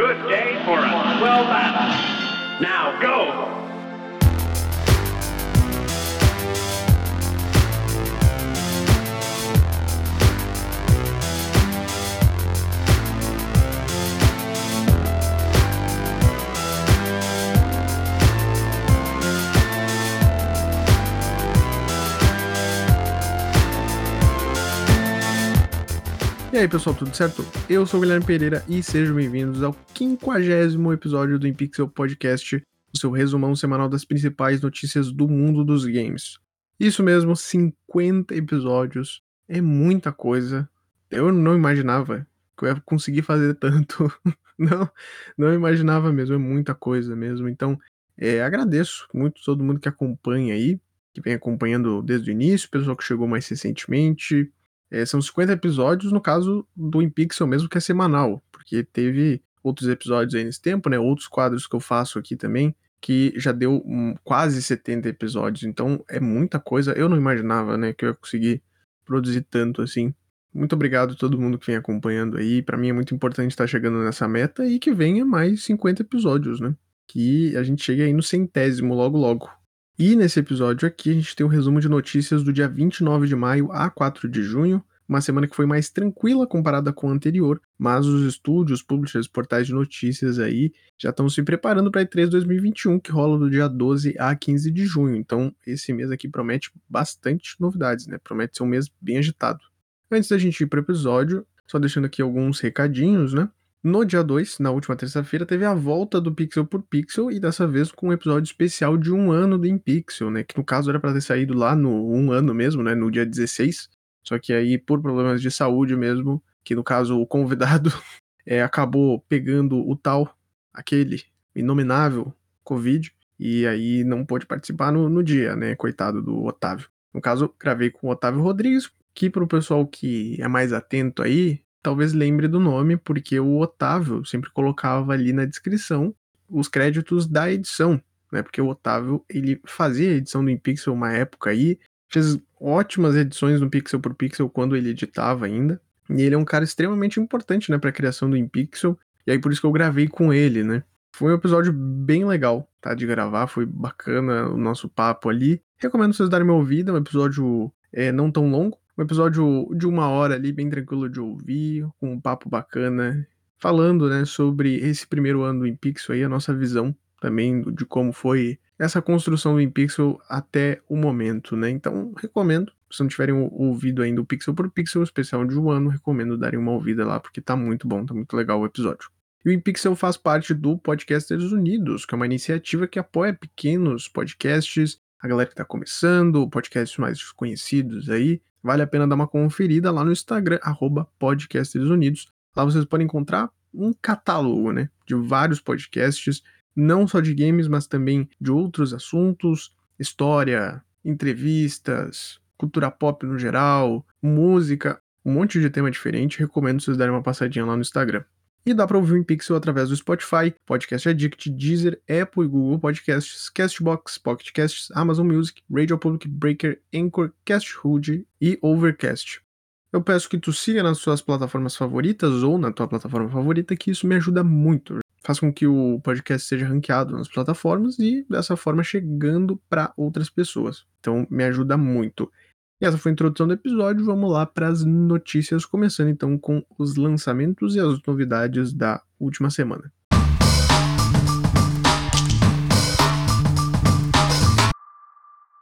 Good day for a swell battle. Uh, now go! Aí, pessoal, tudo certo? Eu sou o Guilherme Pereira e sejam bem-vindos ao 50 episódio do InPixel Podcast, o seu resumão semanal das principais notícias do mundo dos games. Isso mesmo, 50 episódios. É muita coisa. Eu não imaginava que eu ia conseguir fazer tanto. não, não imaginava mesmo, é muita coisa mesmo. Então, é, agradeço muito todo mundo que acompanha aí, que vem acompanhando desde o início, pessoal que chegou mais recentemente, é, são 50 episódios, no caso do InPixel mesmo, que é semanal, porque teve outros episódios aí nesse tempo, né? Outros quadros que eu faço aqui também, que já deu um, quase 70 episódios, então é muita coisa. Eu não imaginava, né, que eu ia conseguir produzir tanto assim. Muito obrigado a todo mundo que vem acompanhando aí. Para mim é muito importante estar chegando nessa meta e que venha mais 50 episódios, né? Que a gente chegue aí no centésimo logo logo. E nesse episódio aqui a gente tem um resumo de notícias do dia 29 de maio a 4 de junho, uma semana que foi mais tranquila comparada com a anterior, mas os estúdios, publishers, portais de notícias aí já estão se preparando para a E3 2021, que rola do dia 12 a 15 de junho. Então, esse mês aqui promete bastante novidades, né? Promete ser um mês bem agitado. Antes da gente ir para o episódio, só deixando aqui alguns recadinhos, né? No dia 2, na última terça-feira, teve a volta do Pixel por Pixel e dessa vez com um episódio especial de um ano do InPixel, né? Que no caso era para ter saído lá no um ano mesmo, né? No dia 16. Só que aí, por problemas de saúde mesmo, que no caso o convidado é, acabou pegando o tal, aquele inominável Covid, e aí não pôde participar no, no dia, né? Coitado do Otávio. No caso, gravei com o Otávio Rodrigues, que para o pessoal que é mais atento aí, talvez lembre do nome, porque o Otávio sempre colocava ali na descrição os créditos da edição, né? Porque o Otávio, ele fazia a edição do InPixel uma época aí, fez ótimas edições no Pixel por Pixel quando ele editava ainda, e ele é um cara extremamente importante, né, para a criação do InPixel, e aí por isso que eu gravei com ele, né? Foi um episódio bem legal, tá, de gravar, foi bacana o nosso papo ali. Recomendo vocês darem uma ouvida, um episódio é, não tão longo, um episódio de uma hora ali, bem tranquilo de ouvir, com um papo bacana, falando, né, sobre esse primeiro ano do InPixel aí, a nossa visão também de como foi essa construção do InPixel até o momento, né? Então, recomendo, se não tiverem ouvido ainda o Pixel por Pixel, especial de um ano, recomendo darem uma ouvida lá, porque tá muito bom, tá muito legal o episódio. E o InPixel faz parte do Podcasters Unidos, que é uma iniciativa que apoia pequenos podcasts, a galera que tá começando, podcasts mais conhecidos aí, vale a pena dar uma conferida lá no Instagram, arroba Unidos. Lá vocês podem encontrar um catálogo, né, de vários podcasts, não só de games, mas também de outros assuntos, história, entrevistas, cultura pop no geral, música, um monte de tema diferente. Recomendo vocês darem uma passadinha lá no Instagram. E dá para ouvir o InPixel através do Spotify, Podcast Addict, Deezer, Apple e Google Podcasts, Castbox, Pocket Casts, Amazon Music, Radio Public, Breaker, Anchor, Casthood e Overcast. Eu peço que tu siga nas suas plataformas favoritas ou na tua plataforma favorita, que isso me ajuda muito. Faz com que o podcast seja ranqueado nas plataformas e dessa forma chegando para outras pessoas. Então me ajuda muito. E essa foi a introdução do episódio. Vamos lá para as notícias, começando então com os lançamentos e as novidades da última semana.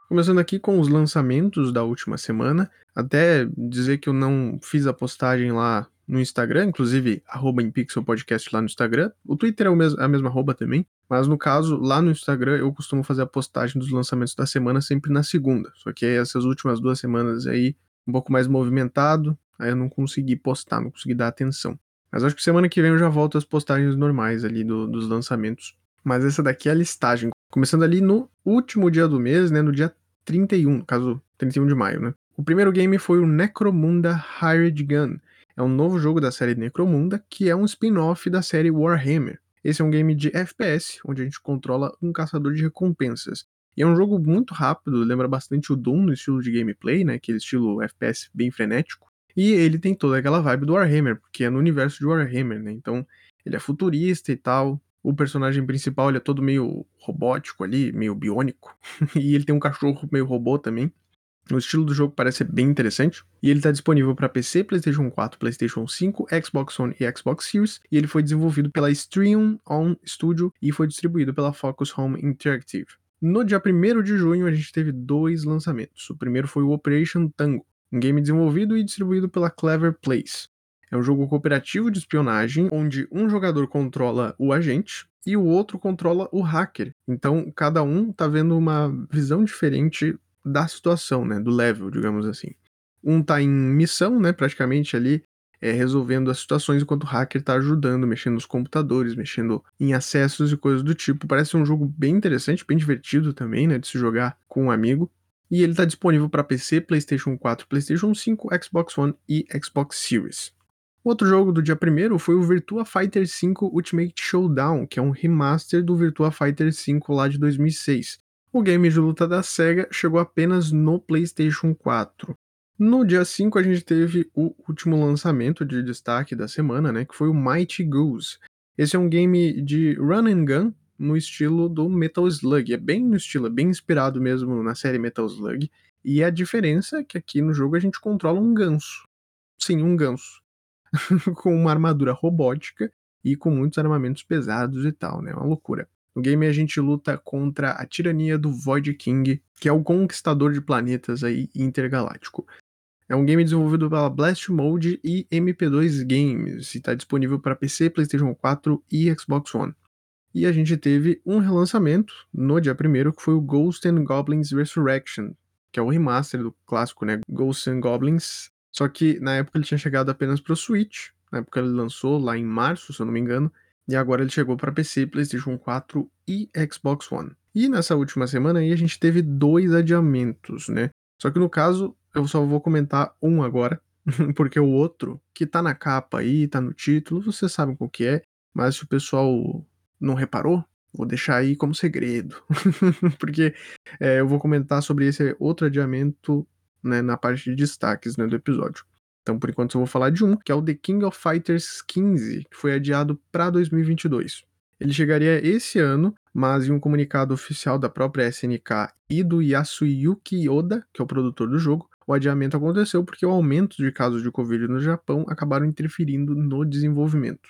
Começando aqui com os lançamentos da última semana, até dizer que eu não fiz a postagem lá no Instagram, inclusive arroba em Pixel Podcast lá no Instagram. O Twitter é a mesma arroba também, mas no caso, lá no Instagram eu costumo fazer a postagem dos lançamentos da semana sempre na segunda. Só que essas últimas duas semanas aí, um pouco mais movimentado, aí eu não consegui postar, não consegui dar atenção. Mas acho que semana que vem eu já volto às postagens normais ali do, dos lançamentos. Mas essa daqui é a listagem. Começando ali no último dia do mês, né, no dia 31, no caso 31 de maio, né. O primeiro game foi o Necromunda Hired Gun, é um novo jogo da série Necromunda, que é um spin-off da série Warhammer. Esse é um game de FPS, onde a gente controla um caçador de recompensas. E é um jogo muito rápido, lembra bastante o Doom no estilo de gameplay, né? Aquele estilo FPS bem frenético. E ele tem toda aquela vibe do Warhammer, porque é no universo de Warhammer, né? Então ele é futurista e tal. O personagem principal ele é todo meio robótico ali, meio biônico. e ele tem um cachorro meio robô também. O estilo do jogo parece ser bem interessante. E ele está disponível para PC, PlayStation 4, PlayStation 5, Xbox One e Xbox Series. E ele foi desenvolvido pela Stream On Studio e foi distribuído pela Focus Home Interactive. No dia 1 de junho, a gente teve dois lançamentos. O primeiro foi o Operation Tango, um game desenvolvido e distribuído pela Clever Place. É um jogo cooperativo de espionagem onde um jogador controla o agente e o outro controla o hacker. Então, cada um tá vendo uma visão diferente da situação, né, do level, digamos assim. Um tá em missão, né, praticamente ali é, resolvendo as situações, enquanto o hacker está ajudando, mexendo nos computadores, mexendo em acessos e coisas do tipo. Parece um jogo bem interessante, bem divertido também, né, de se jogar com um amigo. E ele está disponível para PC, PlayStation 4, PlayStation 5, Xbox One e Xbox Series. Outro jogo do dia 1 foi o Virtua Fighter V Ultimate Showdown, que é um remaster do Virtua Fighter V lá de 2006. O game de luta da SEGA chegou apenas no PlayStation 4. No dia 5 a gente teve o último lançamento de destaque da semana, né, que foi o Mighty Goose. Esse é um game de run and gun no estilo do Metal Slug. É bem no estilo, é bem inspirado mesmo na série Metal Slug. E a diferença é que aqui no jogo a gente controla um ganso. Sim, um ganso. com uma armadura robótica e com muitos armamentos pesados e tal, né? Uma loucura. No game a gente luta contra a tirania do Void King, que é o conquistador de planetas aí intergaláctico. É um game desenvolvido pela Blast Mode e MP2 Games e está disponível para PC, PlayStation 4 e Xbox One. E a gente teve um relançamento no dia 1 que foi o Ghost and Goblins Resurrection, que é o remaster do clássico, né, Ghosts and Goblins. Só que na época ele tinha chegado apenas para o Switch, na época ele lançou lá em março, se eu não me engano, e agora ele chegou para PC, PlayStation 4 e Xbox One. E nessa última semana aí a gente teve dois adiamentos, né? Só que no caso eu só vou comentar um agora, porque o outro, que tá na capa aí, tá no título, vocês sabem qual que é, mas se o pessoal não reparou, vou deixar aí como segredo. porque é, eu vou comentar sobre esse outro adiamento né, na parte de destaques né, do episódio. Então, por enquanto, eu vou falar de um, que é o The King of Fighters 15, que foi adiado para 2022. Ele chegaria esse ano, mas em um comunicado oficial da própria SNK e do Yasuyuki Oda, que é o produtor do jogo, o adiamento aconteceu porque o aumento de casos de Covid no Japão acabaram interferindo no desenvolvimento.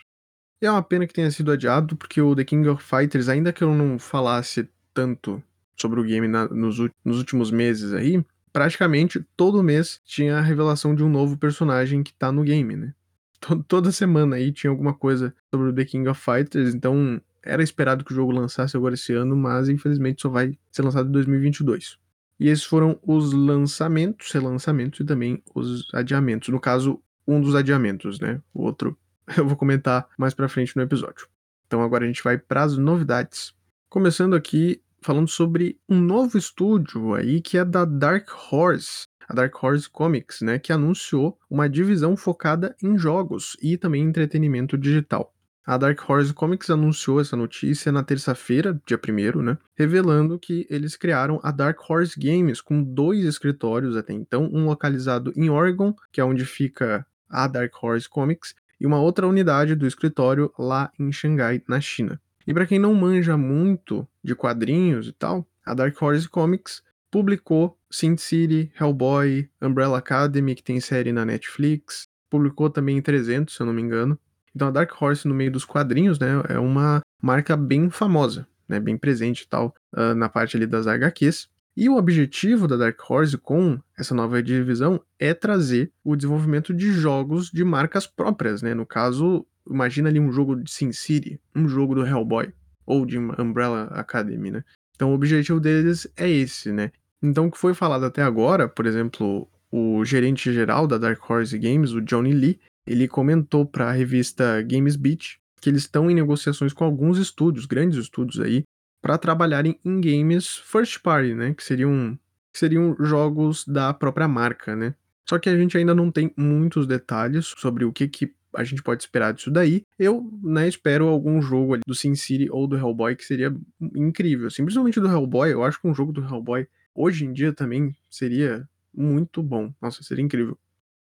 E é uma pena que tenha sido adiado, porque o The King of Fighters, ainda que eu não falasse tanto sobre o game na, nos, nos últimos meses aí, praticamente todo mês tinha a revelação de um novo personagem que tá no game, né? Toda semana aí tinha alguma coisa sobre o The King of Fighters, então era esperado que o jogo lançasse agora esse ano, mas infelizmente só vai ser lançado em 2022. E esses foram os lançamentos, relançamentos e também os adiamentos. No caso, um dos adiamentos, né? O outro eu vou comentar mais pra frente no episódio. Então agora a gente vai para as novidades. Começando aqui falando sobre um novo estúdio aí que é da Dark Horse, a Dark Horse Comics, né, que anunciou uma divisão focada em jogos e também entretenimento digital. A Dark Horse Comics anunciou essa notícia na terça-feira, dia 1 né? Revelando que eles criaram a Dark Horse Games com dois escritórios até então, um localizado em Oregon, que é onde fica a Dark Horse Comics, e uma outra unidade do escritório lá em Xangai, na China. E para quem não manja muito de quadrinhos e tal, a Dark Horse Comics publicou Sin City, Hellboy, Umbrella Academy, que tem série na Netflix, publicou também em 300, se eu não me engano, então a Dark Horse no meio dos quadrinhos, né, é uma marca bem famosa, né, bem presente e tal, uh, na parte ali das HQs. E o objetivo da Dark Horse com essa nova divisão é trazer o desenvolvimento de jogos de marcas próprias, né? No caso, imagina ali um jogo de Sin City, um jogo do Hellboy ou de Umbrella Academy, né? Então o objetivo deles é esse, né? Então o que foi falado até agora, por exemplo, o gerente geral da Dark Horse Games, o Johnny Lee, ele comentou para a revista Games Beat que eles estão em negociações com alguns estúdios, grandes estúdios aí, para trabalharem em games first party, né, que seriam que seriam jogos da própria marca, né? Só que a gente ainda não tem muitos detalhes sobre o que, que a gente pode esperar disso daí. Eu, né, espero algum jogo ali do Sin City ou do Hellboy que seria incrível. Assim, principalmente do Hellboy, eu acho que um jogo do Hellboy hoje em dia também seria muito bom. Nossa, seria incrível.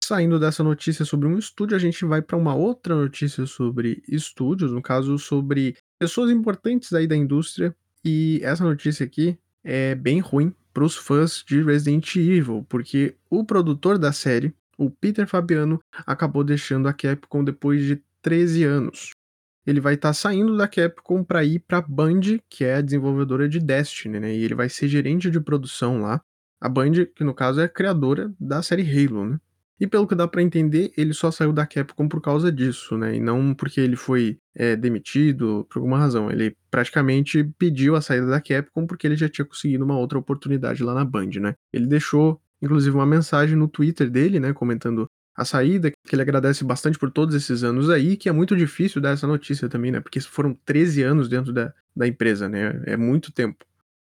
Saindo dessa notícia sobre um estúdio, a gente vai para uma outra notícia sobre estúdios, no caso sobre pessoas importantes aí da indústria. E essa notícia aqui é bem ruim para os fãs de Resident Evil, porque o produtor da série, o Peter Fabiano, acabou deixando a Capcom depois de 13 anos. Ele vai estar tá saindo da Capcom para ir para Band, que é a desenvolvedora de Destiny, né? E ele vai ser gerente de produção lá. A Band, que no caso é a criadora da série Halo, né? E pelo que dá para entender, ele só saiu da Capcom por causa disso, né? E não porque ele foi é, demitido por alguma razão. Ele praticamente pediu a saída da Capcom porque ele já tinha conseguido uma outra oportunidade lá na Band, né? Ele deixou, inclusive, uma mensagem no Twitter dele, né? Comentando a saída, que ele agradece bastante por todos esses anos aí, que é muito difícil dar essa notícia também, né? Porque foram 13 anos dentro da, da empresa, né? É muito tempo.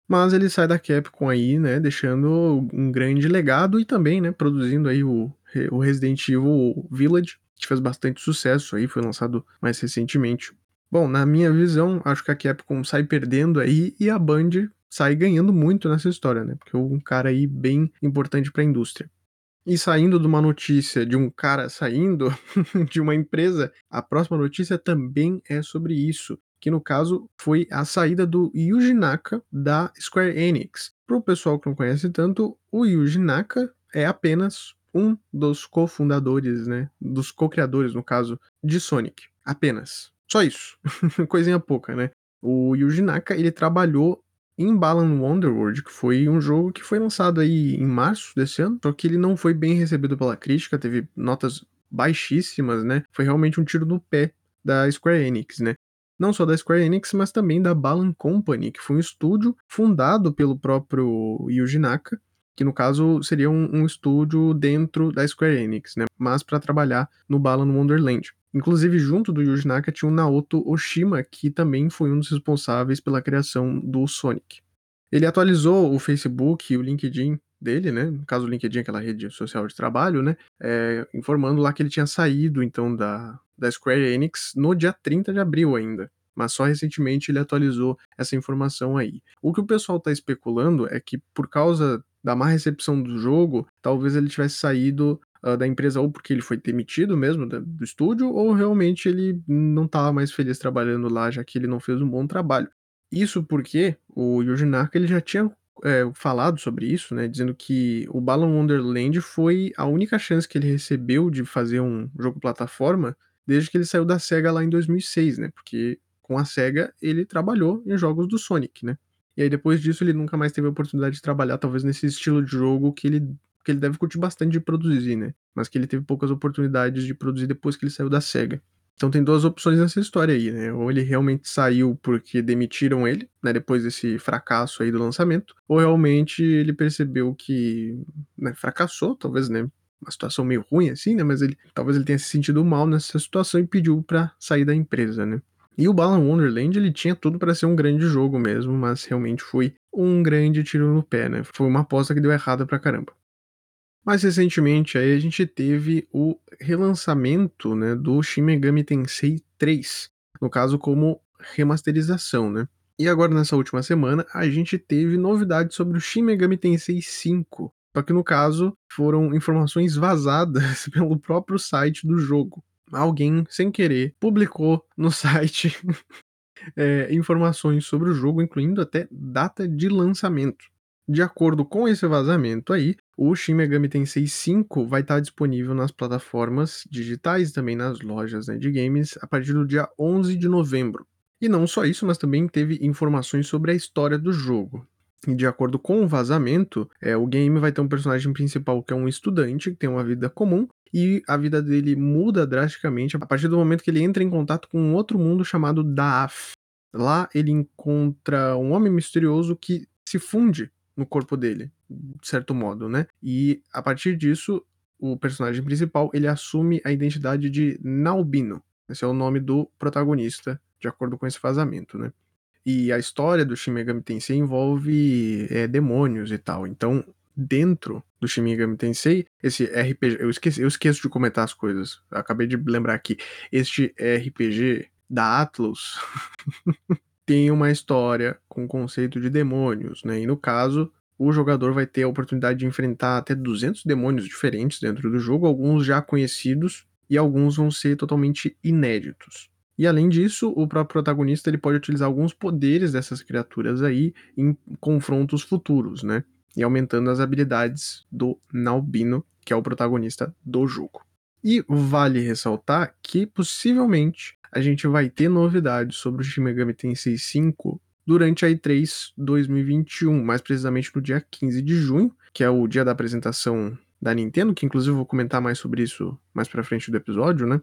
Mas ele sai da Capcom aí, né? Deixando um grande legado e também, né? Produzindo aí o o Resident Evil Village, que fez bastante sucesso aí, foi lançado mais recentemente. Bom, na minha visão, acho que a Capcom sai perdendo aí e a Band sai ganhando muito nessa história, né? Porque é um cara aí bem importante para a indústria. E saindo de uma notícia de um cara saindo de uma empresa, a próxima notícia também é sobre isso, que no caso foi a saída do Yuji Naka da Square Enix. Para o pessoal que não conhece tanto, o Yuji Naka é apenas um dos cofundadores, né, dos co-criadores, no caso, de Sonic. Apenas. Só isso. Coisinha pouca, né? O Yuji Naka, ele trabalhou em Balan Wonderworld, que foi um jogo que foi lançado aí em março desse ano, só que ele não foi bem recebido pela crítica, teve notas baixíssimas, né? Foi realmente um tiro no pé da Square Enix, né? Não só da Square Enix, mas também da Balan Company, que foi um estúdio fundado pelo próprio Yuji Naka, que no caso seria um, um estúdio dentro da Square Enix, né? Mas para trabalhar no Balan Wonderland. Inclusive, junto do Yuji Naka tinha o Naoto Oshima, que também foi um dos responsáveis pela criação do Sonic. Ele atualizou o Facebook e o LinkedIn dele, né? No caso, o LinkedIn, aquela rede social de trabalho, né? É, informando lá que ele tinha saído, então, da, da Square Enix no dia 30 de abril ainda. Mas só recentemente ele atualizou essa informação aí. O que o pessoal está especulando é que, por causa da má recepção do jogo, talvez ele tivesse saído uh, da empresa ou porque ele foi demitido mesmo do, do estúdio, ou realmente ele não estava mais feliz trabalhando lá, já que ele não fez um bom trabalho. Isso porque o Yuji Naka ele já tinha é, falado sobre isso, né, dizendo que o Balan Wonderland foi a única chance que ele recebeu de fazer um jogo plataforma desde que ele saiu da SEGA lá em 2006, né, porque com a SEGA ele trabalhou em jogos do Sonic, né. E aí depois disso ele nunca mais teve a oportunidade de trabalhar, talvez nesse estilo de jogo que ele, que ele deve curtir bastante de produzir, né? Mas que ele teve poucas oportunidades de produzir depois que ele saiu da SEGA. Então tem duas opções nessa história aí, né? Ou ele realmente saiu porque demitiram ele, né? Depois desse fracasso aí do lançamento, ou realmente ele percebeu que né, fracassou, talvez, né? Uma situação meio ruim assim, né? Mas ele talvez ele tenha se sentido mal nessa situação e pediu para sair da empresa, né? E o Balan Wonderland ele tinha tudo para ser um grande jogo mesmo, mas realmente foi um grande tiro no pé, né? Foi uma aposta que deu errada pra caramba. Mais recentemente aí a gente teve o relançamento, né, do Shin Megami Tensei 3, no caso como remasterização, né? E agora nessa última semana a gente teve novidades sobre o Shin Megami Tensei 5, só que no caso foram informações vazadas pelo próprio site do jogo alguém, sem querer, publicou no site é, informações sobre o jogo, incluindo até data de lançamento. De acordo com esse vazamento aí, o Shin Megami Tensei 5 vai estar disponível nas plataformas digitais e também nas lojas né, de games a partir do dia 11 de novembro. E não só isso, mas também teve informações sobre a história do jogo. E de acordo com o vazamento, é, o game vai ter um personagem principal que é um estudante que tem uma vida comum e a vida dele muda drasticamente a partir do momento que ele entra em contato com um outro mundo chamado Daaf. Lá ele encontra um homem misterioso que se funde no corpo dele, de certo modo, né? E a partir disso, o personagem principal ele assume a identidade de Naubino. Esse é o nome do protagonista, de acordo com esse vazamento, né? E a história do Shin Megami Tensei envolve é, demônios e tal. Então, dentro do Shin Megami Tensei, esse RPG, eu esqueci, eu esqueço de comentar as coisas. acabei de lembrar aqui. Este RPG da Atlus tem uma história com conceito de demônios, né? E no caso, o jogador vai ter a oportunidade de enfrentar até 200 demônios diferentes dentro do jogo, alguns já conhecidos e alguns vão ser totalmente inéditos. E além disso, o próprio protagonista ele pode utilizar alguns poderes dessas criaturas aí em confrontos futuros, né? E aumentando as habilidades do Nalbino, que é o protagonista do jogo. E vale ressaltar que possivelmente a gente vai ter novidades sobre o Shin Megami Tensei 5 durante a E3 2021, mais precisamente no dia 15 de junho, que é o dia da apresentação da Nintendo, que inclusive eu vou comentar mais sobre isso mais pra frente do episódio, né?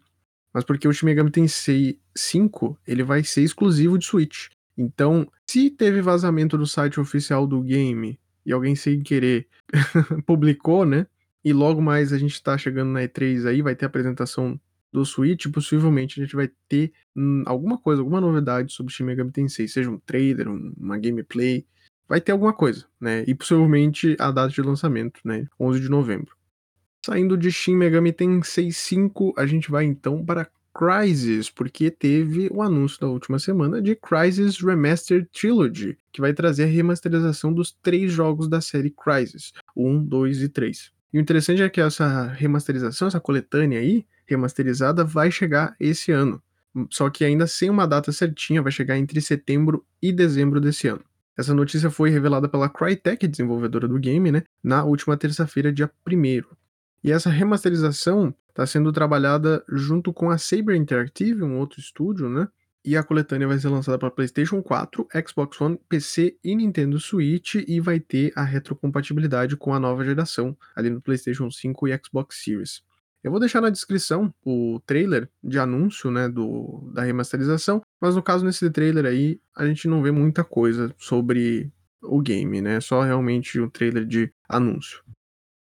Mas porque o Shin Megami Tensei 5, ele vai ser exclusivo de Switch. Então, se teve vazamento do site oficial do game e alguém sem querer publicou, né? E logo mais a gente tá chegando na E3 aí, vai ter apresentação do Switch, possivelmente a gente vai ter hum, alguma coisa, alguma novidade sobre Shin Megami Tensei, seja um trailer, um, uma gameplay, vai ter alguma coisa, né? E possivelmente a data de lançamento, né? 11 de novembro. Saindo de Shin Megami Tensei 5, a gente vai então para Crysis, porque teve o anúncio da última semana de Crysis Remastered Trilogy, que vai trazer a remasterização dos três jogos da série Crysis, 1, 2 e 3. E o interessante é que essa remasterização, essa coletânea aí, remasterizada, vai chegar esse ano. Só que ainda sem uma data certinha, vai chegar entre setembro e dezembro desse ano. Essa notícia foi revelada pela Crytek, desenvolvedora do game, né, na última terça-feira, dia 1 E essa remasterização está sendo trabalhada junto com a Saber Interactive, um outro estúdio, né? E a coletânea vai ser lançada para PlayStation 4, Xbox One, PC e Nintendo Switch e vai ter a retrocompatibilidade com a nova geração, ali no PlayStation 5 e Xbox Series. Eu vou deixar na descrição o trailer de anúncio, né, do, da remasterização, mas no caso nesse trailer aí, a gente não vê muita coisa sobre o game, né? Só realmente um trailer de anúncio.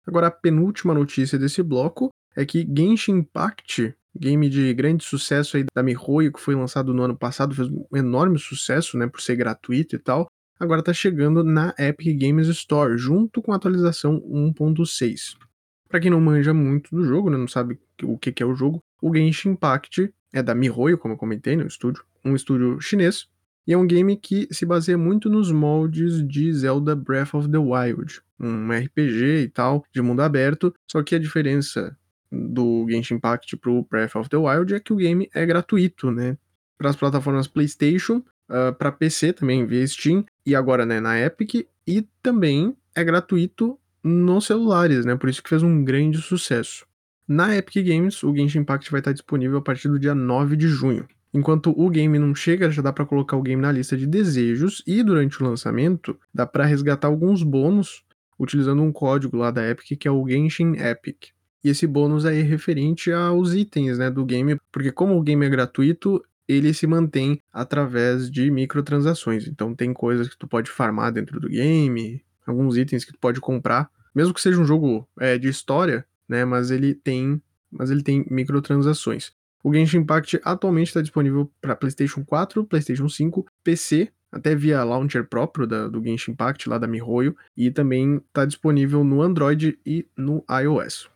Agora a penúltima notícia desse bloco é que Genshin Impact, game de grande sucesso aí da MiHoYo, que foi lançado no ano passado, fez um enorme sucesso, né, por ser gratuito e tal, agora tá chegando na Epic Games Store, junto com a atualização 1.6. Para quem não manja muito do jogo, né, não sabe o que, que é o jogo, o Genshin Impact é da MiHoYo, como eu comentei, no né, estúdio, um estúdio chinês, e é um game que se baseia muito nos moldes de Zelda Breath of the Wild, um RPG e tal, de mundo aberto, só que a diferença do Genshin Impact pro Breath of the Wild é que o game é gratuito, né? Para as plataformas PlayStation, uh, ah, para PC também via Steam e agora né, na Epic e também é gratuito nos celulares, né? Por isso que fez um grande sucesso. Na Epic Games, o Genshin Impact vai estar disponível a partir do dia 9 de junho. Enquanto o game não chega, já dá para colocar o game na lista de desejos e durante o lançamento dá para resgatar alguns bônus utilizando um código lá da Epic que é o Genshin Epic. E esse bônus aí é referente aos itens né, do game, porque como o game é gratuito, ele se mantém através de microtransações. Então tem coisas que tu pode farmar dentro do game, alguns itens que tu pode comprar, mesmo que seja um jogo é, de história, né? Mas ele tem, mas ele tem microtransações. O Genshin Impact atualmente está disponível para PlayStation 4, PlayStation 5, PC, até via launcher próprio da, do Genshin Impact lá da MiHoYo, e também está disponível no Android e no iOS.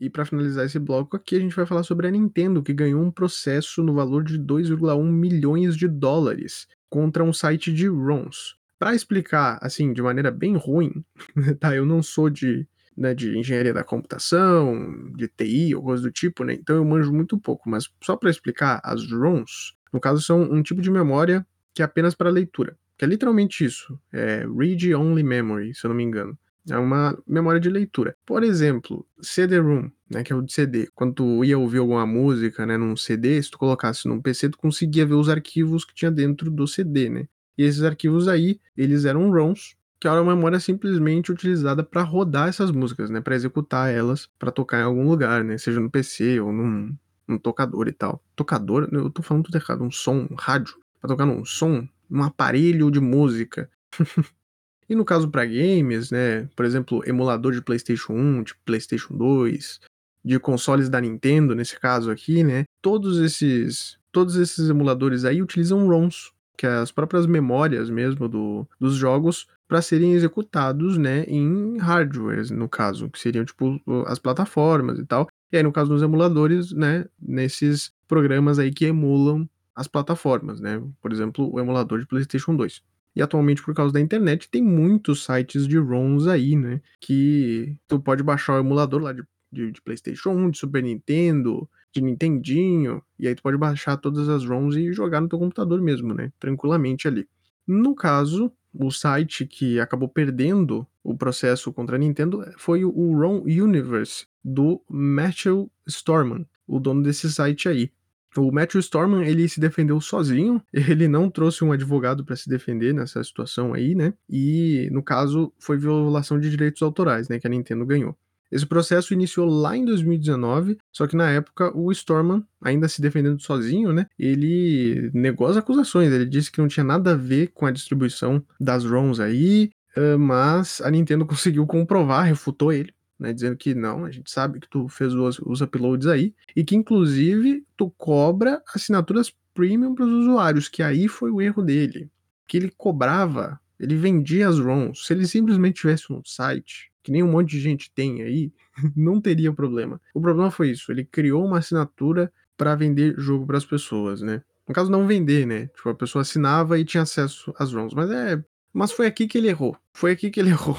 E para finalizar esse bloco aqui, a gente vai falar sobre a Nintendo, que ganhou um processo no valor de 2,1 milhões de dólares contra um site de ROMs. Para explicar, assim, de maneira bem ruim, tá? Eu não sou de, né, de engenharia da computação, de TI ou coisa do tipo, né? Então eu manjo muito pouco, mas só para explicar, as ROMs, no caso, são um tipo de memória que é apenas para leitura. Que é literalmente isso. É Read Only Memory, se eu não me engano. É uma memória de leitura. Por exemplo, CD-ROM, né, que é o de CD. Quando tu ia ouvir alguma música, né, num CD, se tu colocasse num PC, tu conseguia ver os arquivos que tinha dentro do CD, né? E esses arquivos aí, eles eram ROMs, que era uma memória simplesmente utilizada para rodar essas músicas, né, para executar elas, para tocar em algum lugar, né, seja no PC ou num, num tocador e tal. Tocador, eu tô falando tudo errado, um som, um rádio, para tocar num som, um aparelho de música. E no caso para games, né, por exemplo, emulador de PlayStation 1, de PlayStation 2, de consoles da Nintendo, nesse caso aqui, né, todos esses todos esses emuladores aí utilizam ROMs, que as próprias memórias mesmo do, dos jogos para serem executados, né, em hardwares, no caso, que seriam tipo as plataformas e tal. E aí no caso dos emuladores, né, nesses programas aí que emulam as plataformas, né? Por exemplo, o emulador de PlayStation 2. E atualmente, por causa da internet, tem muitos sites de ROMs aí, né? Que tu pode baixar o emulador lá de, de, de PlayStation 1, de Super Nintendo, de Nintendinho, e aí tu pode baixar todas as ROMs e jogar no teu computador mesmo, né? Tranquilamente ali. No caso, o site que acabou perdendo o processo contra a Nintendo foi o ROM Universe do Matthew Storman, o dono desse site aí. O Matthew Storman, ele se defendeu sozinho, ele não trouxe um advogado para se defender nessa situação aí, né? E, no caso, foi violação de direitos autorais, né, que a Nintendo ganhou. Esse processo iniciou lá em 2019, só que na época o Storman, ainda se defendendo sozinho, né, ele negou as acusações, ele disse que não tinha nada a ver com a distribuição das ROMs aí, mas a Nintendo conseguiu comprovar, refutou ele, né, dizendo que não, a gente sabe que tu fez os, os uploads aí, e que inclusive tu cobra assinaturas premium para os usuários, que aí foi o erro dele, que ele cobrava, ele vendia as ROMs, se ele simplesmente tivesse um site, que nem um monte de gente tem aí, não teria problema. O problema foi isso, ele criou uma assinatura para vender jogo para as pessoas, né? No caso não vender, né? Tipo, a pessoa assinava e tinha acesso às ROMs, mas é, mas foi aqui que ele errou. Foi aqui que ele errou.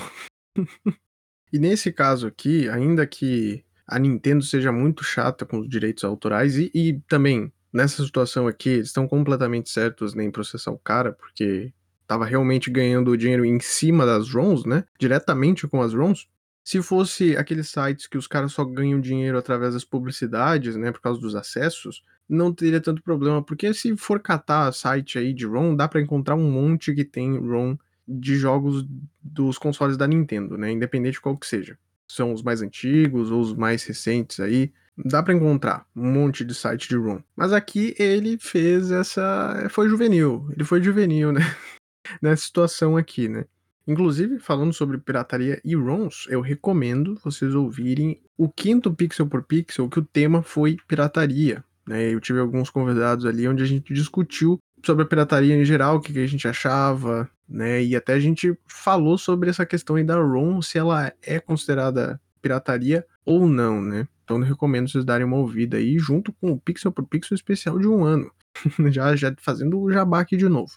E nesse caso aqui, ainda que a Nintendo seja muito chata com os direitos autorais e, e também nessa situação aqui eles estão completamente certos em processar o cara, porque estava realmente ganhando dinheiro em cima das ROMs, né? Diretamente com as ROMs. Se fosse aqueles sites que os caras só ganham dinheiro através das publicidades, né, por causa dos acessos, não teria tanto problema, porque se for catar site aí de ROM, dá para encontrar um monte que tem ROM de jogos dos consoles da Nintendo, né? Independente de qual que seja. São os mais antigos ou os mais recentes aí. Dá para encontrar um monte de site de ROM. Mas aqui ele fez essa. Foi juvenil. Ele foi juvenil, né? Nessa situação aqui, né? Inclusive, falando sobre pirataria e ROMs, eu recomendo vocês ouvirem o quinto Pixel por Pixel, que o tema foi pirataria. Né? Eu tive alguns convidados ali onde a gente discutiu sobre a pirataria em geral, o que, a gente achava, né? E até a gente falou sobre essa questão aí da ROM, se ela é considerada pirataria ou não, né? Então eu recomendo vocês darem uma ouvida aí, junto com o Pixel por Pixel especial de um ano. já, já fazendo o jabá aqui de novo.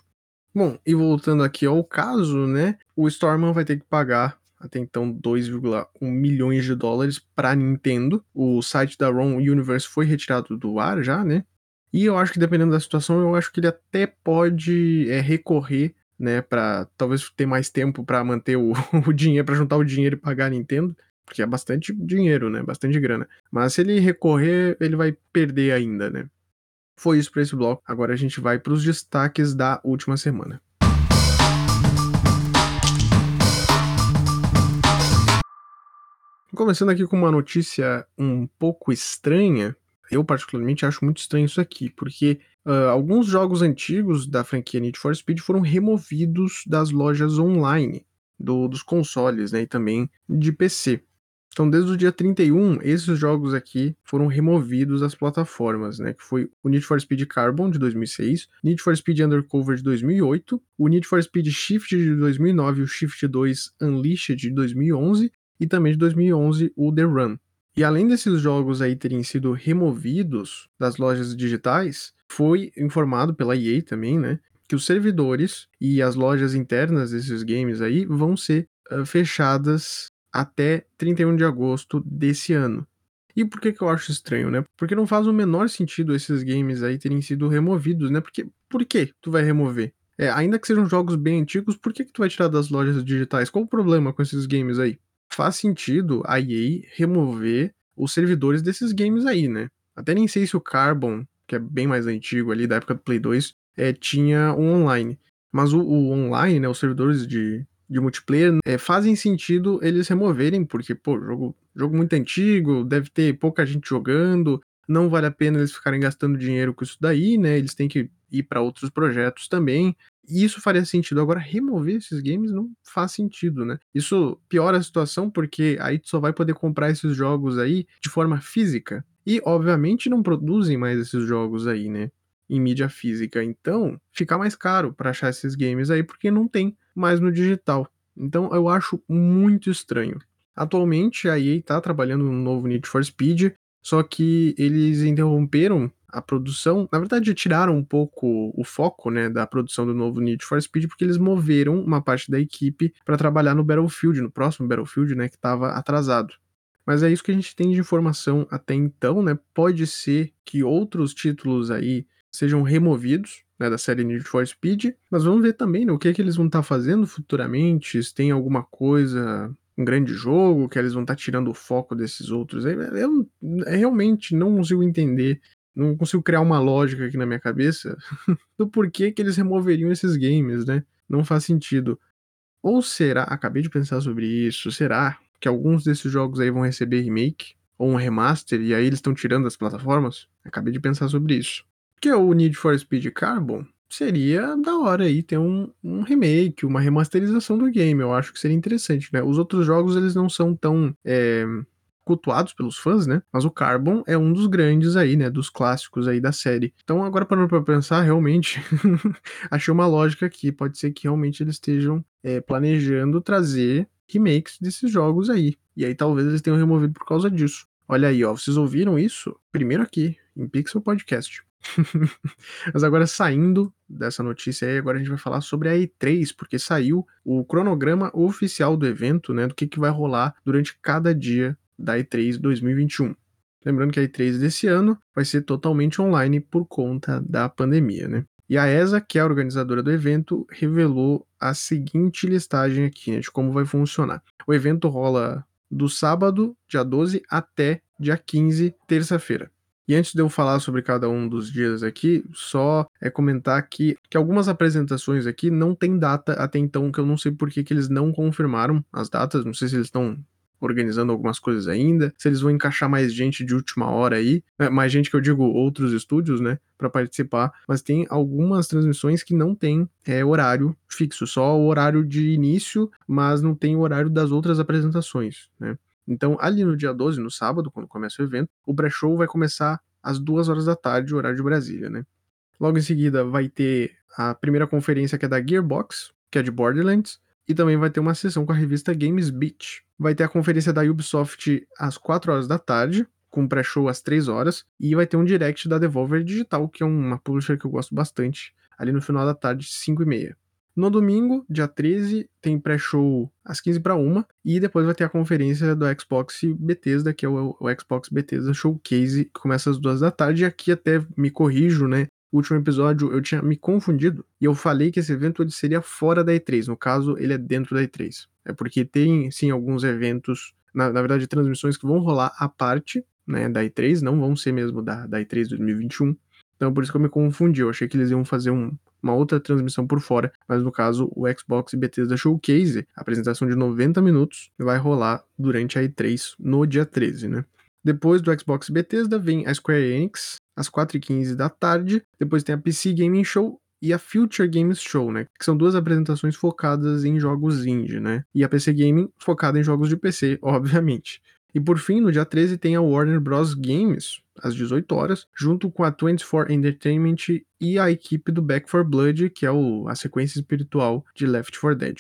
Bom, e voltando aqui ao caso, né? O Storman vai ter que pagar até então 2,1 milhões de dólares para Nintendo. O site da ROM Universe foi retirado do ar já, né? E eu acho que dependendo da situação, eu acho que ele até pode é, recorrer, né, para talvez ter mais tempo para manter o, o dinheiro, para juntar o dinheiro e pagar a Nintendo, porque é bastante dinheiro, né, bastante grana. Mas se ele recorrer, ele vai perder ainda, né? Foi isso para esse bloco. Agora a gente vai para os destaques da última semana. Começando aqui com uma notícia um pouco estranha, eu, particularmente, acho muito estranho isso aqui, porque uh, alguns jogos antigos da franquia Need for Speed foram removidos das lojas online do, dos consoles, né, e também de PC. Então, desde o dia 31, esses jogos aqui foram removidos das plataformas, né? Que foi o Need for Speed Carbon de 2006, Need for Speed Undercover de 2008, o Need for Speed Shift de 2009, o Shift 2 Unleashed de 2011 e também de 2011 o The Run. E além desses jogos aí terem sido removidos das lojas digitais, foi informado pela EA também, né, que os servidores e as lojas internas desses games aí vão ser fechadas até 31 de agosto desse ano. E por que, que eu acho estranho, né? Porque não faz o menor sentido esses games aí terem sido removidos, né? Porque por que tu vai remover? É, ainda que sejam jogos bem antigos, por que, que tu vai tirar das lojas digitais? Qual o problema com esses games aí? faz sentido a EA remover os servidores desses games aí, né? Até nem sei se o Carbon, que é bem mais antigo ali, da época do Play 2, é, tinha um online. Mas o, o online, né, os servidores de, de multiplayer, é, fazem sentido eles removerem, porque, pô, jogo, jogo muito antigo, deve ter pouca gente jogando, não vale a pena eles ficarem gastando dinheiro com isso daí, né? Eles têm que ir para outros projetos também. E isso faria sentido. Agora, remover esses games não faz sentido, né? Isso piora a situação porque aí tu só vai poder comprar esses jogos aí de forma física. E, obviamente, não produzem mais esses jogos aí, né? Em mídia física. Então, fica mais caro para achar esses games aí porque não tem mais no digital. Então, eu acho muito estranho. Atualmente, a EA tá trabalhando no novo Need for Speed, só que eles interromperam a produção. Na verdade, tiraram um pouco o foco, né, da produção do novo Need for Speed, porque eles moveram uma parte da equipe para trabalhar no Battlefield, no próximo Battlefield, né, que estava atrasado. Mas é isso que a gente tem de informação até então, né? Pode ser que outros títulos aí sejam removidos, né, da série Need for Speed, mas vamos ver também né, o que, é que eles vão estar tá fazendo futuramente, se tem alguma coisa, um grande jogo, que eles vão estar tá tirando o foco desses outros. Eu, eu, eu realmente não consigo entender, não consigo criar uma lógica aqui na minha cabeça do porquê que eles removeriam esses games, né? Não faz sentido. Ou será, acabei de pensar sobre isso, será que alguns desses jogos aí vão receber remake ou um remaster e aí eles estão tirando das plataformas? Acabei de pensar sobre isso. O Need for Speed Carbon seria da hora aí ter um, um, remake, uma remasterização do game. Eu acho que seria interessante, né? Os outros jogos eles não são tão é, cultuados pelos fãs, né? Mas o Carbon é um dos grandes aí, né? Dos clássicos aí da série. Então agora parando para pensar, realmente achei uma lógica aqui. Pode ser que realmente eles estejam é, planejando trazer remakes desses jogos aí. E aí talvez eles tenham removido por causa disso. Olha aí, ó, vocês ouviram isso? Primeiro aqui, em Pixel Podcast. Mas agora saindo dessa notícia aí, agora a gente vai falar sobre a E3, porque saiu o cronograma oficial do evento, né, do que, que vai rolar durante cada dia da E3 2021. Lembrando que a E3 desse ano vai ser totalmente online por conta da pandemia, né? E a ESA, que é a organizadora do evento, revelou a seguinte listagem aqui, né, de como vai funcionar. O evento rola do sábado, dia 12, até dia 15, terça-feira. E antes de eu falar sobre cada um dos dias aqui, só é comentar aqui que algumas apresentações aqui não tem data até então, que eu não sei por que, que eles não confirmaram as datas, não sei se eles estão organizando algumas coisas ainda, se eles vão encaixar mais gente de última hora aí, é, mais gente que eu digo outros estúdios, né, para participar, mas tem algumas transmissões que não tem é, horário fixo, só o horário de início, mas não tem o horário das outras apresentações, né. Então, ali no dia 12, no sábado, quando começa o evento, o pré-show vai começar às 2 horas da tarde, horário de Brasília, né? Logo em seguida vai ter a primeira conferência que é da Gearbox, que é de Borderlands, e também vai ter uma sessão com a revista Games Beat. Vai ter a conferência da Ubisoft às 4 horas da tarde, com pré-show às 3 horas, e vai ter um direct da Devolver Digital, que é uma publisher que eu gosto bastante, ali no final da tarde, 5 e meia. No domingo, dia 13, tem pré-show às 15 para 1 e depois vai ter a conferência do Xbox Bethesda, que é o, o Xbox Bethesda Showcase, que começa às 2 da tarde. E aqui até me corrijo, né? O último episódio eu tinha me confundido e eu falei que esse evento ele seria fora da E3. No caso, ele é dentro da E3. É porque tem, sim, alguns eventos, na, na verdade, transmissões que vão rolar à parte né, da E3, não vão ser mesmo da, da E3 2021. Então, por isso que eu me confundi. Eu achei que eles iam fazer um, uma outra transmissão por fora, mas no caso, o Xbox Bethesda Showcase, a apresentação de 90 minutos, vai rolar durante a E3 no dia 13, né? Depois do Xbox Bethesda vem a Square Enix, às 4h15 da tarde. Depois tem a PC Gaming Show e a Future Games Show, né? Que são duas apresentações focadas em jogos indie, né? E a PC Gaming focada em jogos de PC, obviamente. E por fim, no dia 13 tem a Warner Bros. Games, às 18 horas, junto com a 24 Entertainment e a equipe do Back 4 Blood, que é o, a sequência espiritual de Left 4 Dead.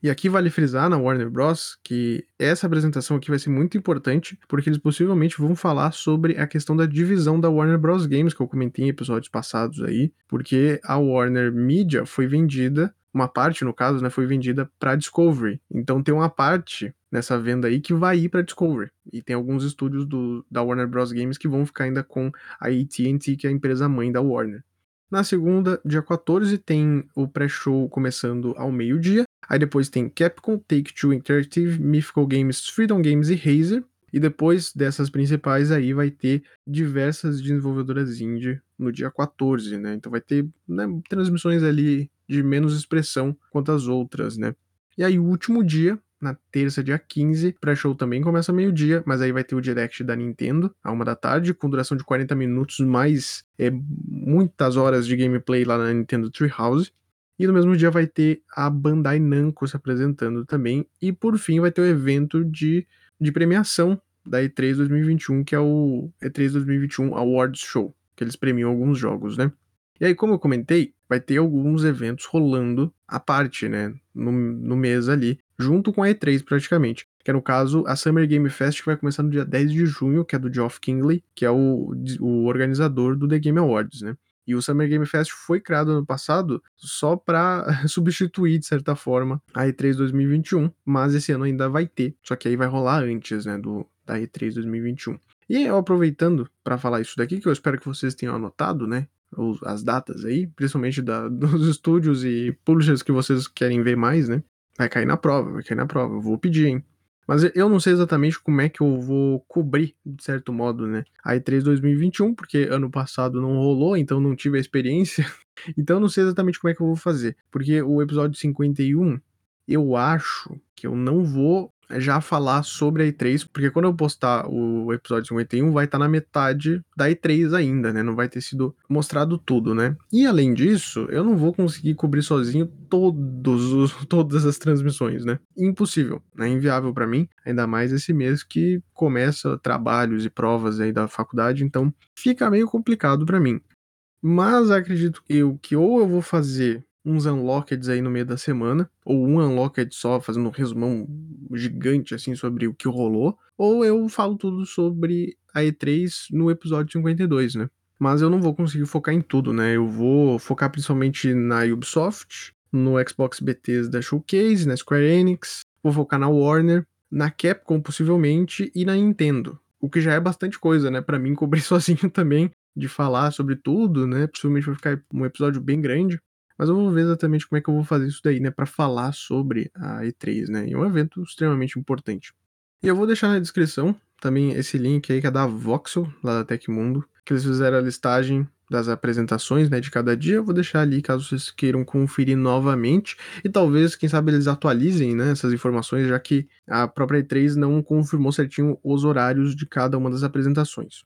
E aqui vale frisar na Warner Bros. que essa apresentação aqui vai ser muito importante, porque eles possivelmente vão falar sobre a questão da divisão da Warner Bros. Games, que eu comentei em episódios passados aí, porque a Warner Media foi vendida uma parte, no caso, né, foi vendida para Discovery. Então tem uma parte nessa venda aí que vai ir para Discovery. E tem alguns estúdios do, da Warner Bros. Games que vão ficar ainda com a AT&T, que é a empresa mãe da Warner. Na segunda, dia 14, tem o pré-show começando ao meio-dia. Aí depois tem Capcom, Take-Two Interactive, Mythical Games, Freedom Games e Razer. E depois dessas principais aí vai ter diversas desenvolvedoras indie no dia 14, né? Então vai ter né, transmissões ali de menos expressão quanto as outras, né? E aí o último dia na terça, dia 15. Pré-show também começa meio-dia, mas aí vai ter o direct da Nintendo, a uma da tarde, com duração de 40 minutos, mais é, muitas horas de gameplay lá na Nintendo Treehouse. E no mesmo dia vai ter a Bandai Namco se apresentando também. E por fim vai ter o evento de, de premiação da E3 2021, que é o E3 2021 Awards Show, que eles premiam alguns jogos, né? E aí, como eu comentei, vai ter alguns eventos rolando à parte, né? No, no mês ali, junto com a E3 praticamente. que é no caso a Summer Game Fest, que vai começar no dia 10 de junho, que é do Geoff Kingley, que é o, o organizador do The Game Awards, né? E o Summer Game Fest foi criado ano passado só para substituir, de certa forma, a E3 2021, mas esse ano ainda vai ter, só que aí vai rolar antes, né, do, da E3 2021. E eu aproveitando para falar isso daqui, que eu espero que vocês tenham anotado, né, as datas aí, principalmente da, dos estúdios e publishers que vocês querem ver mais, né, vai cair na prova, vai cair na prova, eu vou pedir, hein. Mas eu não sei exatamente como é que eu vou cobrir, de certo modo, né? A E3 2021, porque ano passado não rolou, então não tive a experiência. Então não sei exatamente como é que eu vou fazer. Porque o episódio 51, eu acho que eu não vou já falar sobre a E3, porque quando eu postar o episódio 51 vai estar tá na metade da E3 ainda, né? Não vai ter sido mostrado tudo, né? E além disso, eu não vou conseguir cobrir sozinho todos os, todas as transmissões, né? Impossível, né? Inviável para mim, ainda mais esse mês que começa trabalhos e provas aí da faculdade, então fica meio complicado para mim. Mas acredito eu que ou eu vou fazer uns unlockeds aí no meio da semana, ou um unlocked só, fazendo um resumão gigante assim sobre o que rolou, ou eu falo tudo sobre a E3 no episódio 52, né? Mas eu não vou conseguir focar em tudo, né? Eu vou focar principalmente na Ubisoft, no Xbox da Showcase, na Square Enix, vou focar na Warner, na Capcom possivelmente e na Nintendo. O que já é bastante coisa, né? Para mim cobrir sozinho também de falar sobre tudo, né? Possivelmente vai ficar um episódio bem grande. Mas eu vou ver exatamente como é que eu vou fazer isso daí, né, para falar sobre a E3, né? É um evento extremamente importante. E eu vou deixar na descrição também esse link aí que é da Voxel, lá da Tecmundo, que eles fizeram a listagem das apresentações, né, de cada dia. Eu vou deixar ali caso vocês queiram conferir novamente e talvez, quem sabe, eles atualizem, né, essas informações, já que a própria E3 não confirmou certinho os horários de cada uma das apresentações.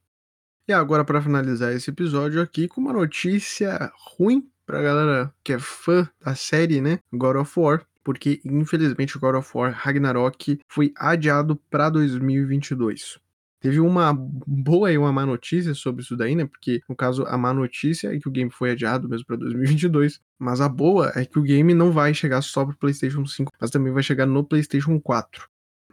E agora para finalizar esse episódio aqui com uma notícia ruim pra galera que é fã da série, né? God of War, porque infelizmente God of War Ragnarok foi adiado para 2022. Teve uma boa e uma má notícia sobre isso daí, né? Porque, no caso, a má notícia é que o game foi adiado mesmo para 2022. Mas a boa é que o game não vai chegar só para PlayStation 5, mas também vai chegar no PlayStation 4.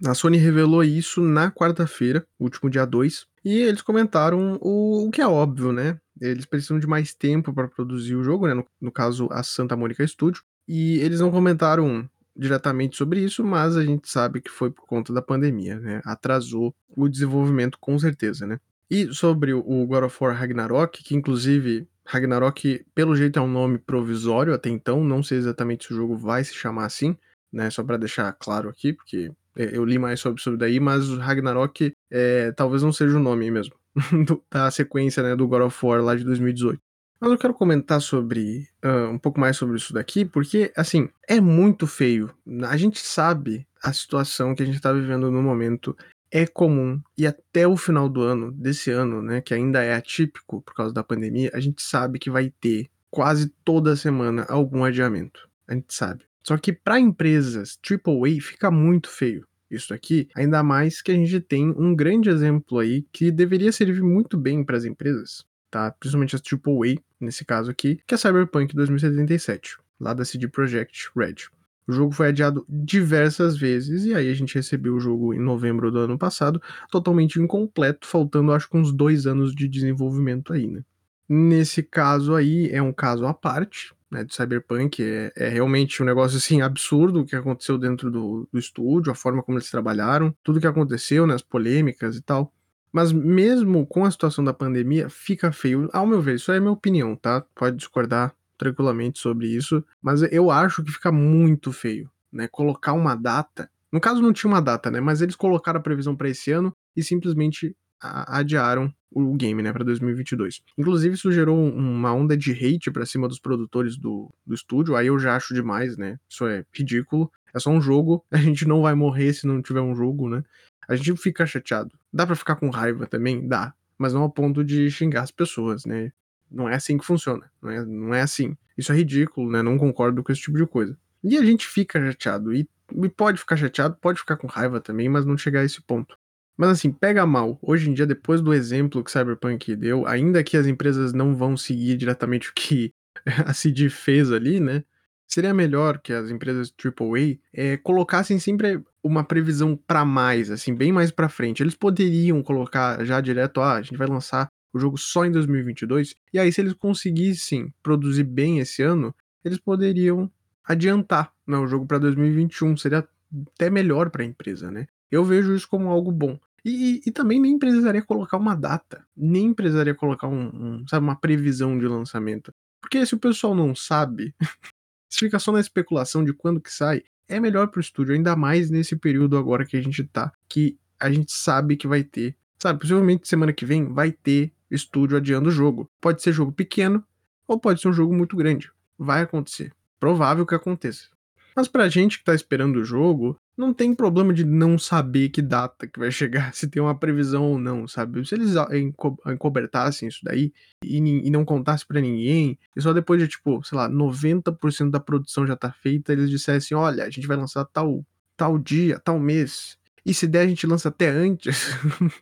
A Sony revelou isso na quarta-feira, último dia 2, e eles comentaram o, o, que é óbvio, né? Eles precisam de mais tempo para produzir o jogo, né? No, no, caso, a Santa Mônica Studio. E eles não comentaram diretamente sobre isso, mas a gente sabe que foi por conta da pandemia, né? Atrasou o desenvolvimento com certeza, né? E sobre o God of War Ragnarok, que inclusive Ragnarok, pelo jeito, é um nome provisório até então, não sei exatamente se o jogo vai se chamar assim, né? Só para deixar claro aqui, porque eu li mais sobre isso daí, mas o Ragnarok é, talvez não seja o nome mesmo da sequência né, do God of War lá de 2018. Mas eu quero comentar sobre uh, um pouco mais sobre isso daqui, porque assim é muito feio. A gente sabe a situação que a gente está vivendo no momento é comum e até o final do ano desse ano, né, que ainda é atípico por causa da pandemia, a gente sabe que vai ter quase toda semana algum adiamento. A gente sabe. Só que para empresas AAA fica muito feio isso aqui, ainda mais que a gente tem um grande exemplo aí que deveria servir muito bem para as empresas, tá? Principalmente as AAA, nesse caso aqui, que é Cyberpunk 2077, lá da CD Projekt Red. O jogo foi adiado diversas vezes e aí a gente recebeu o jogo em novembro do ano passado, totalmente incompleto, faltando acho que uns dois anos de desenvolvimento aí, né? Nesse caso aí é um caso à parte, né, de Cyberpunk. É, é, realmente um negócio assim absurdo o que aconteceu dentro do, do estúdio, a forma como eles trabalharam, tudo que aconteceu, né, as polêmicas e tal. Mas mesmo com a situação da pandemia, fica feio. Ao meu ver, isso é minha opinião, tá? Pode discordar tranquilamente sobre isso, mas eu acho que fica muito feio, né? Colocar uma data. No caso não tinha uma data, né? Mas eles colocaram a previsão para esse ano e simplesmente adiaram o game, né, para 2022. Inclusive, isso gerou uma onda de hate para cima dos produtores do, do estúdio. Aí eu já acho demais, né? Isso é ridículo. É só um jogo. A gente não vai morrer se não tiver um jogo, né? A gente fica chateado. Dá para ficar com raiva também? Dá. Mas não ao ponto de xingar as pessoas, né? Não é assim que funciona. Não é, não é assim. Isso é ridículo, né? Não concordo com esse tipo de coisa. E a gente fica chateado. E, e pode ficar chateado, pode ficar com raiva também, mas não chegar a esse ponto. Mas assim, pega mal. Hoje em dia, depois do exemplo que Cyberpunk deu, ainda que as empresas não vão seguir diretamente o que a CD fez ali, né? Seria melhor que as empresas AAA é, colocassem sempre uma previsão para mais, assim, bem mais para frente. Eles poderiam colocar já direto, ah, a gente vai lançar o jogo só em 2022. E aí, se eles conseguissem produzir bem esse ano, eles poderiam adiantar né, o jogo para 2021. Seria até melhor para a empresa, né? Eu vejo isso como algo bom. E, e, também nem precisaria colocar uma data, nem precisaria colocar um, um, sabe, uma previsão de lançamento. Porque se o pessoal não sabe, se fica só na especulação de quando que sai, é melhor pro estúdio, ainda mais nesse período agora que a gente tá, que a gente sabe que vai ter. Sabe, possivelmente semana que vem vai ter estúdio adiando o jogo. Pode ser jogo pequeno ou pode ser um jogo muito grande. Vai acontecer. Provável que aconteça. Mas pra gente que tá esperando o jogo, não tem problema de não saber que data que vai chegar, se tem uma previsão ou não, sabe? Se eles encobertassem isso daí e, e não contassem para ninguém, e só depois de, tipo, sei lá, 90% da produção já tá feita, eles dissessem, olha, a gente vai lançar tal, tal dia, tal mês, e se der a gente lança até antes,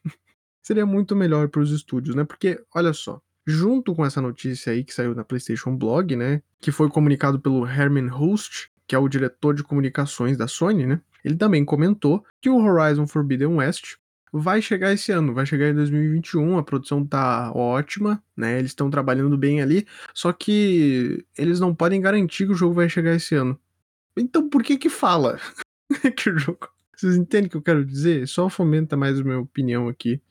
seria muito melhor para os estúdios, né? Porque, olha só, junto com essa notícia aí que saiu na PlayStation Blog, né, que foi comunicado pelo Herman Host, que é o diretor de comunicações da Sony, né? Ele também comentou que o Horizon Forbidden West vai chegar esse ano, vai chegar em 2021, a produção tá ótima, né? Eles estão trabalhando bem ali, só que eles não podem garantir que o jogo vai chegar esse ano. Então por que que fala que o jogo... Vocês entendem o que eu quero dizer? Só fomenta mais a minha opinião aqui.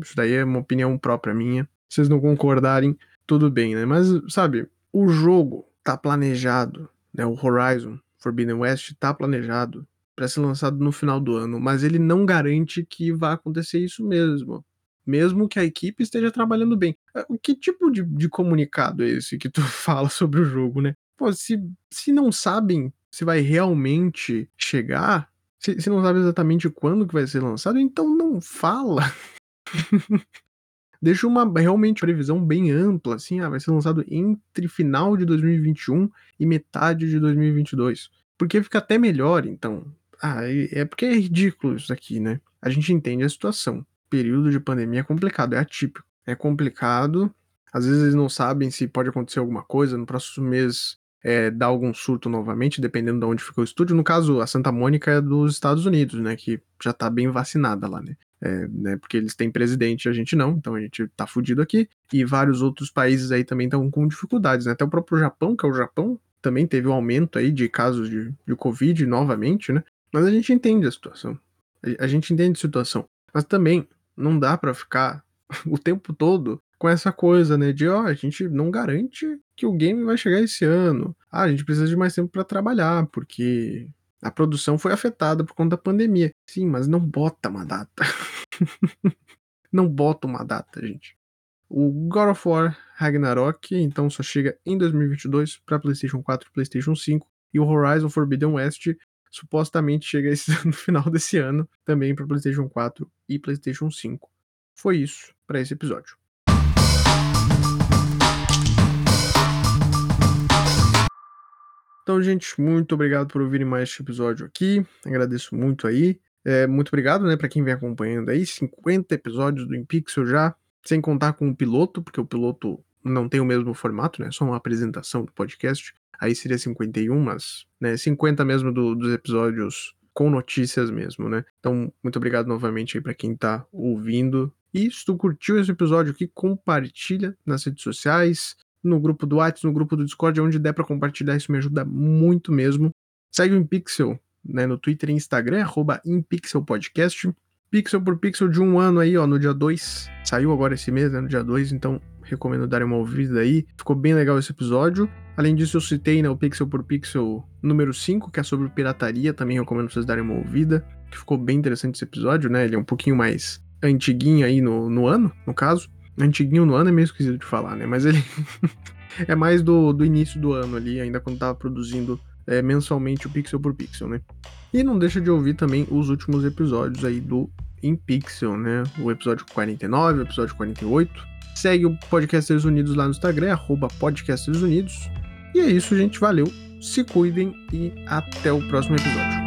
Isso daí é uma opinião própria minha. Se vocês não concordarem, tudo bem, né? Mas, sabe, o jogo tá planejado, né? O Horizon Forbidden West tá planejado para ser lançado no final do ano, mas ele não garante que vai acontecer isso mesmo. Mesmo que a equipe esteja trabalhando bem. É, que tipo de, de comunicado é esse que tu fala sobre o jogo, né? Pô, se, se não sabem se vai realmente chegar, se, se não sabe exatamente quando que vai ser lançado, então não fala. Deixa uma realmente previsão bem ampla, assim, ah, vai ser lançado entre final de 2021 e metade de 2022. Porque fica até melhor, então. Ah, é porque é ridículo isso aqui, né? A gente entende a situação. Período de pandemia é complicado, é atípico. É complicado. Às vezes eles não sabem se pode acontecer alguma coisa. No próximo mês é, dar algum surto novamente, dependendo de onde ficou o estúdio. No caso, a Santa Mônica é dos Estados Unidos, né? Que já tá bem vacinada lá, né? É, né, porque eles têm presidente e a gente não, então a gente tá fudido aqui. E vários outros países aí também estão com dificuldades, né? Até o próprio Japão, que é o Japão, também teve um aumento aí de casos de, de Covid novamente, né? Mas a gente entende a situação. A, gente entende a situação. Mas também não dá para ficar o tempo todo com essa coisa, né? De ó, oh, a gente não garante que o game vai chegar esse ano. Ah, a gente precisa de mais tempo para trabalhar, porque a produção foi afetada por conta da pandemia. Sim, mas não bota uma data. não bota uma data, gente. O God of War Ragnarok, então, só chega em 2022 para PlayStation 4 e PlayStation 5. E o Horizon Forbidden West supostamente chega esse, no final desse ano também para PlayStation 4 e PlayStation 5. Foi isso para esse episódio. Então, gente, muito obrigado por ouvirem mais este episódio aqui. Agradeço muito aí. É, muito obrigado, né, para quem vem acompanhando aí. 50 episódios do InPixel já, sem contar com o piloto, porque o piloto não tem o mesmo formato, né? Só uma apresentação do podcast. Aí seria 51, mas, né, 50 mesmo do, dos episódios com notícias mesmo, né? Então, muito obrigado novamente aí para quem tá ouvindo. E se tu curtiu esse episódio aqui, compartilha nas redes sociais, no grupo do WhatsApp, no grupo do Discord, onde der para compartilhar, isso me ajuda muito mesmo. Segue o InPixel né, no Twitter e Instagram, arroba InPixelPodcast. Pixel por Pixel de um ano aí, ó, no dia 2. Saiu agora esse mês, né, no dia 2, então recomendo darem uma ouvida aí. Ficou bem legal esse episódio. Além disso, eu citei né, o Pixel por Pixel número 5, que é sobre pirataria, também recomendo vocês darem uma ouvida, que ficou bem interessante esse episódio, né? Ele é um pouquinho mais antiguinho aí no, no ano, no caso. Antiguinho no ano é meio esquisito de falar, né? Mas ele é mais do, do início do ano ali, ainda quando tava produzindo é, mensalmente o pixel por pixel, né? E não deixa de ouvir também os últimos episódios aí do In Pixel, né? O episódio 49, o episódio 48. Segue o Podcasters Unidos lá no Instagram, arroba Podcasters Unidos. E é isso, gente. Valeu, se cuidem e até o próximo episódio.